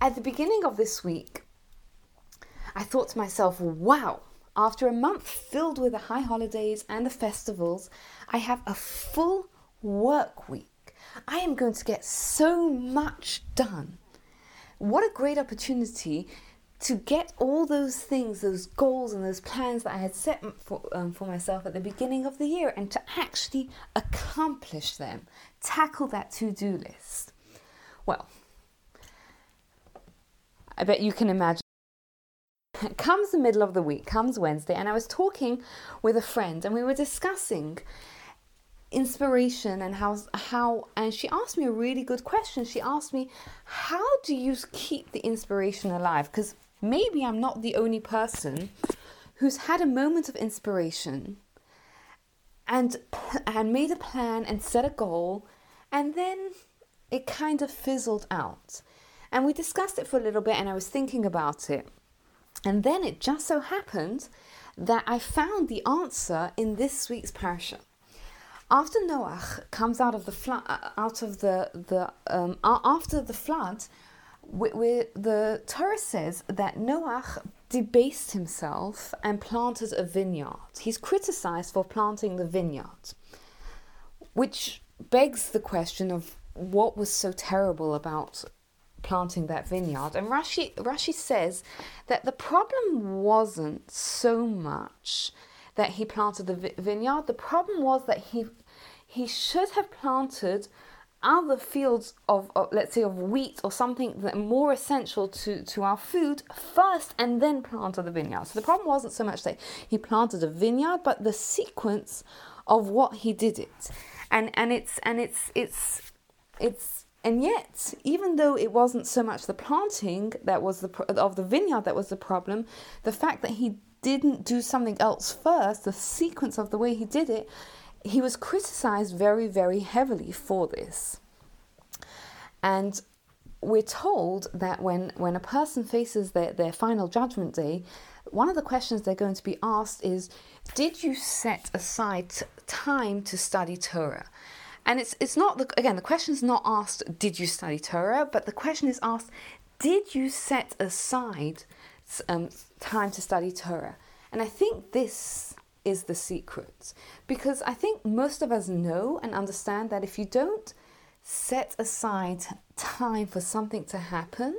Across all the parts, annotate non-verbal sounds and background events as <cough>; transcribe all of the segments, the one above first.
At the beginning of this week, I thought to myself, wow, after a month filled with the high holidays and the festivals, I have a full work week. I am going to get so much done. What a great opportunity to get all those things, those goals and those plans that I had set for, um, for myself at the beginning of the year and to actually accomplish them, tackle that to do list. Well, I bet you can imagine. <laughs> comes the middle of the week, comes Wednesday, and I was talking with a friend and we were discussing inspiration and how how and she asked me a really good question. She asked me how do you keep the inspiration alive? Because maybe i'm not the only person who's had a moment of inspiration and <clears throat> and made a plan and set a goal and then it kind of fizzled out and we discussed it for a little bit and i was thinking about it and then it just so happened that i found the answer in this week's parasha after Noah comes out of the flood, uh, out of the the um, after the flood, we, the Torah says that Noah debased himself and planted a vineyard. He's criticized for planting the vineyard, which begs the question of what was so terrible about planting that vineyard. And Rashi Rashi says that the problem wasn't so much that he planted the vineyard. The problem was that he he should have planted other fields of, of, let's say of wheat or something that more essential to, to our food first and then planted the vineyard. So the problem wasn't so much that he planted a vineyard, but the sequence of what he did it. And and it's and it's it's it's and yet, even though it wasn't so much the planting that was the of the vineyard that was the problem, the fact that he didn't do something else first, the sequence of the way he did it, he was criticized very, very heavily for this. And we're told that when, when a person faces their, their final judgment day, one of the questions they're going to be asked is Did you set aside time to study Torah? And it's, it's not, the, again, the question is not asked, Did you study Torah? But the question is asked, Did you set aside um, time to study Torah? And I think this is the secret. Because I think most of us know and understand that if you don't set aside time for something to happen,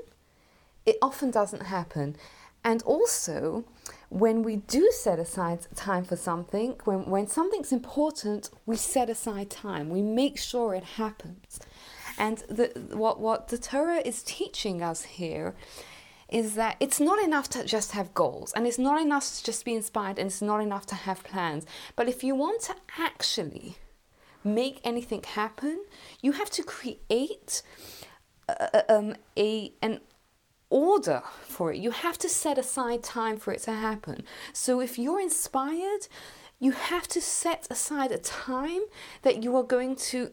it often doesn't happen. And also, when we do set aside time for something, when, when something's important, we set aside time. We make sure it happens. And the, what, what the Torah is teaching us here is that it's not enough to just have goals and it's not enough to just be inspired and it's not enough to have plans. But if you want to actually make anything happen, you have to create a, um, a an order for it. You have to set aside time for it to happen. So if you're inspired, you have to set aside a time that you are going to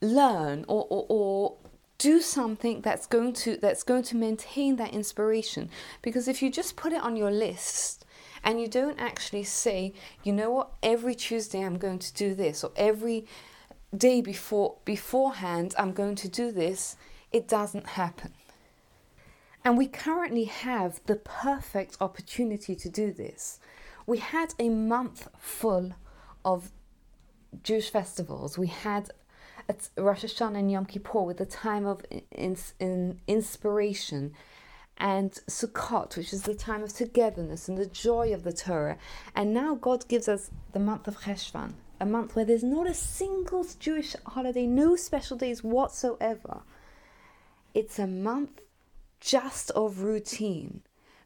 learn or, or, or do something that's going to that's going to maintain that inspiration because if you just put it on your list and you don't actually say you know what every tuesday i'm going to do this or every day before beforehand i'm going to do this it doesn't happen and we currently have the perfect opportunity to do this we had a month full of jewish festivals we had at Rosh Hashanah and Yom Kippur with the time of in, in inspiration, and Sukkot, which is the time of togetherness and the joy of the Torah. And now God gives us the month of Cheshvan, a month where there's not a single Jewish holiday, no special days whatsoever. It's a month just of routine,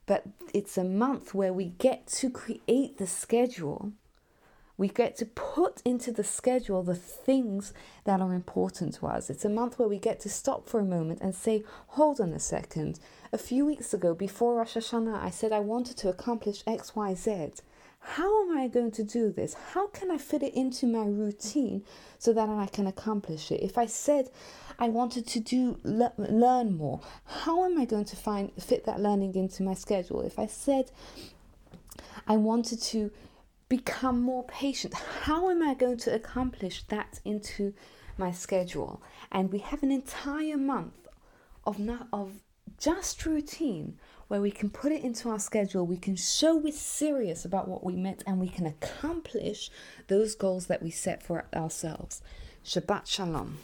but it's a month where we get to create the schedule we get to put into the schedule the things that are important to us. It's a month where we get to stop for a moment and say, hold on a second. A few weeks ago, before Rosh Hashanah, I said I wanted to accomplish X, Y, Z. How am I going to do this? How can I fit it into my routine so that I can accomplish it? If I said I wanted to do le- learn more, how am I going to find fit that learning into my schedule? If I said I wanted to become more patient. How am I going to accomplish that into my schedule? And we have an entire month of not of just routine where we can put it into our schedule, we can show we're serious about what we meant, and we can accomplish those goals that we set for ourselves. Shabbat Shalom.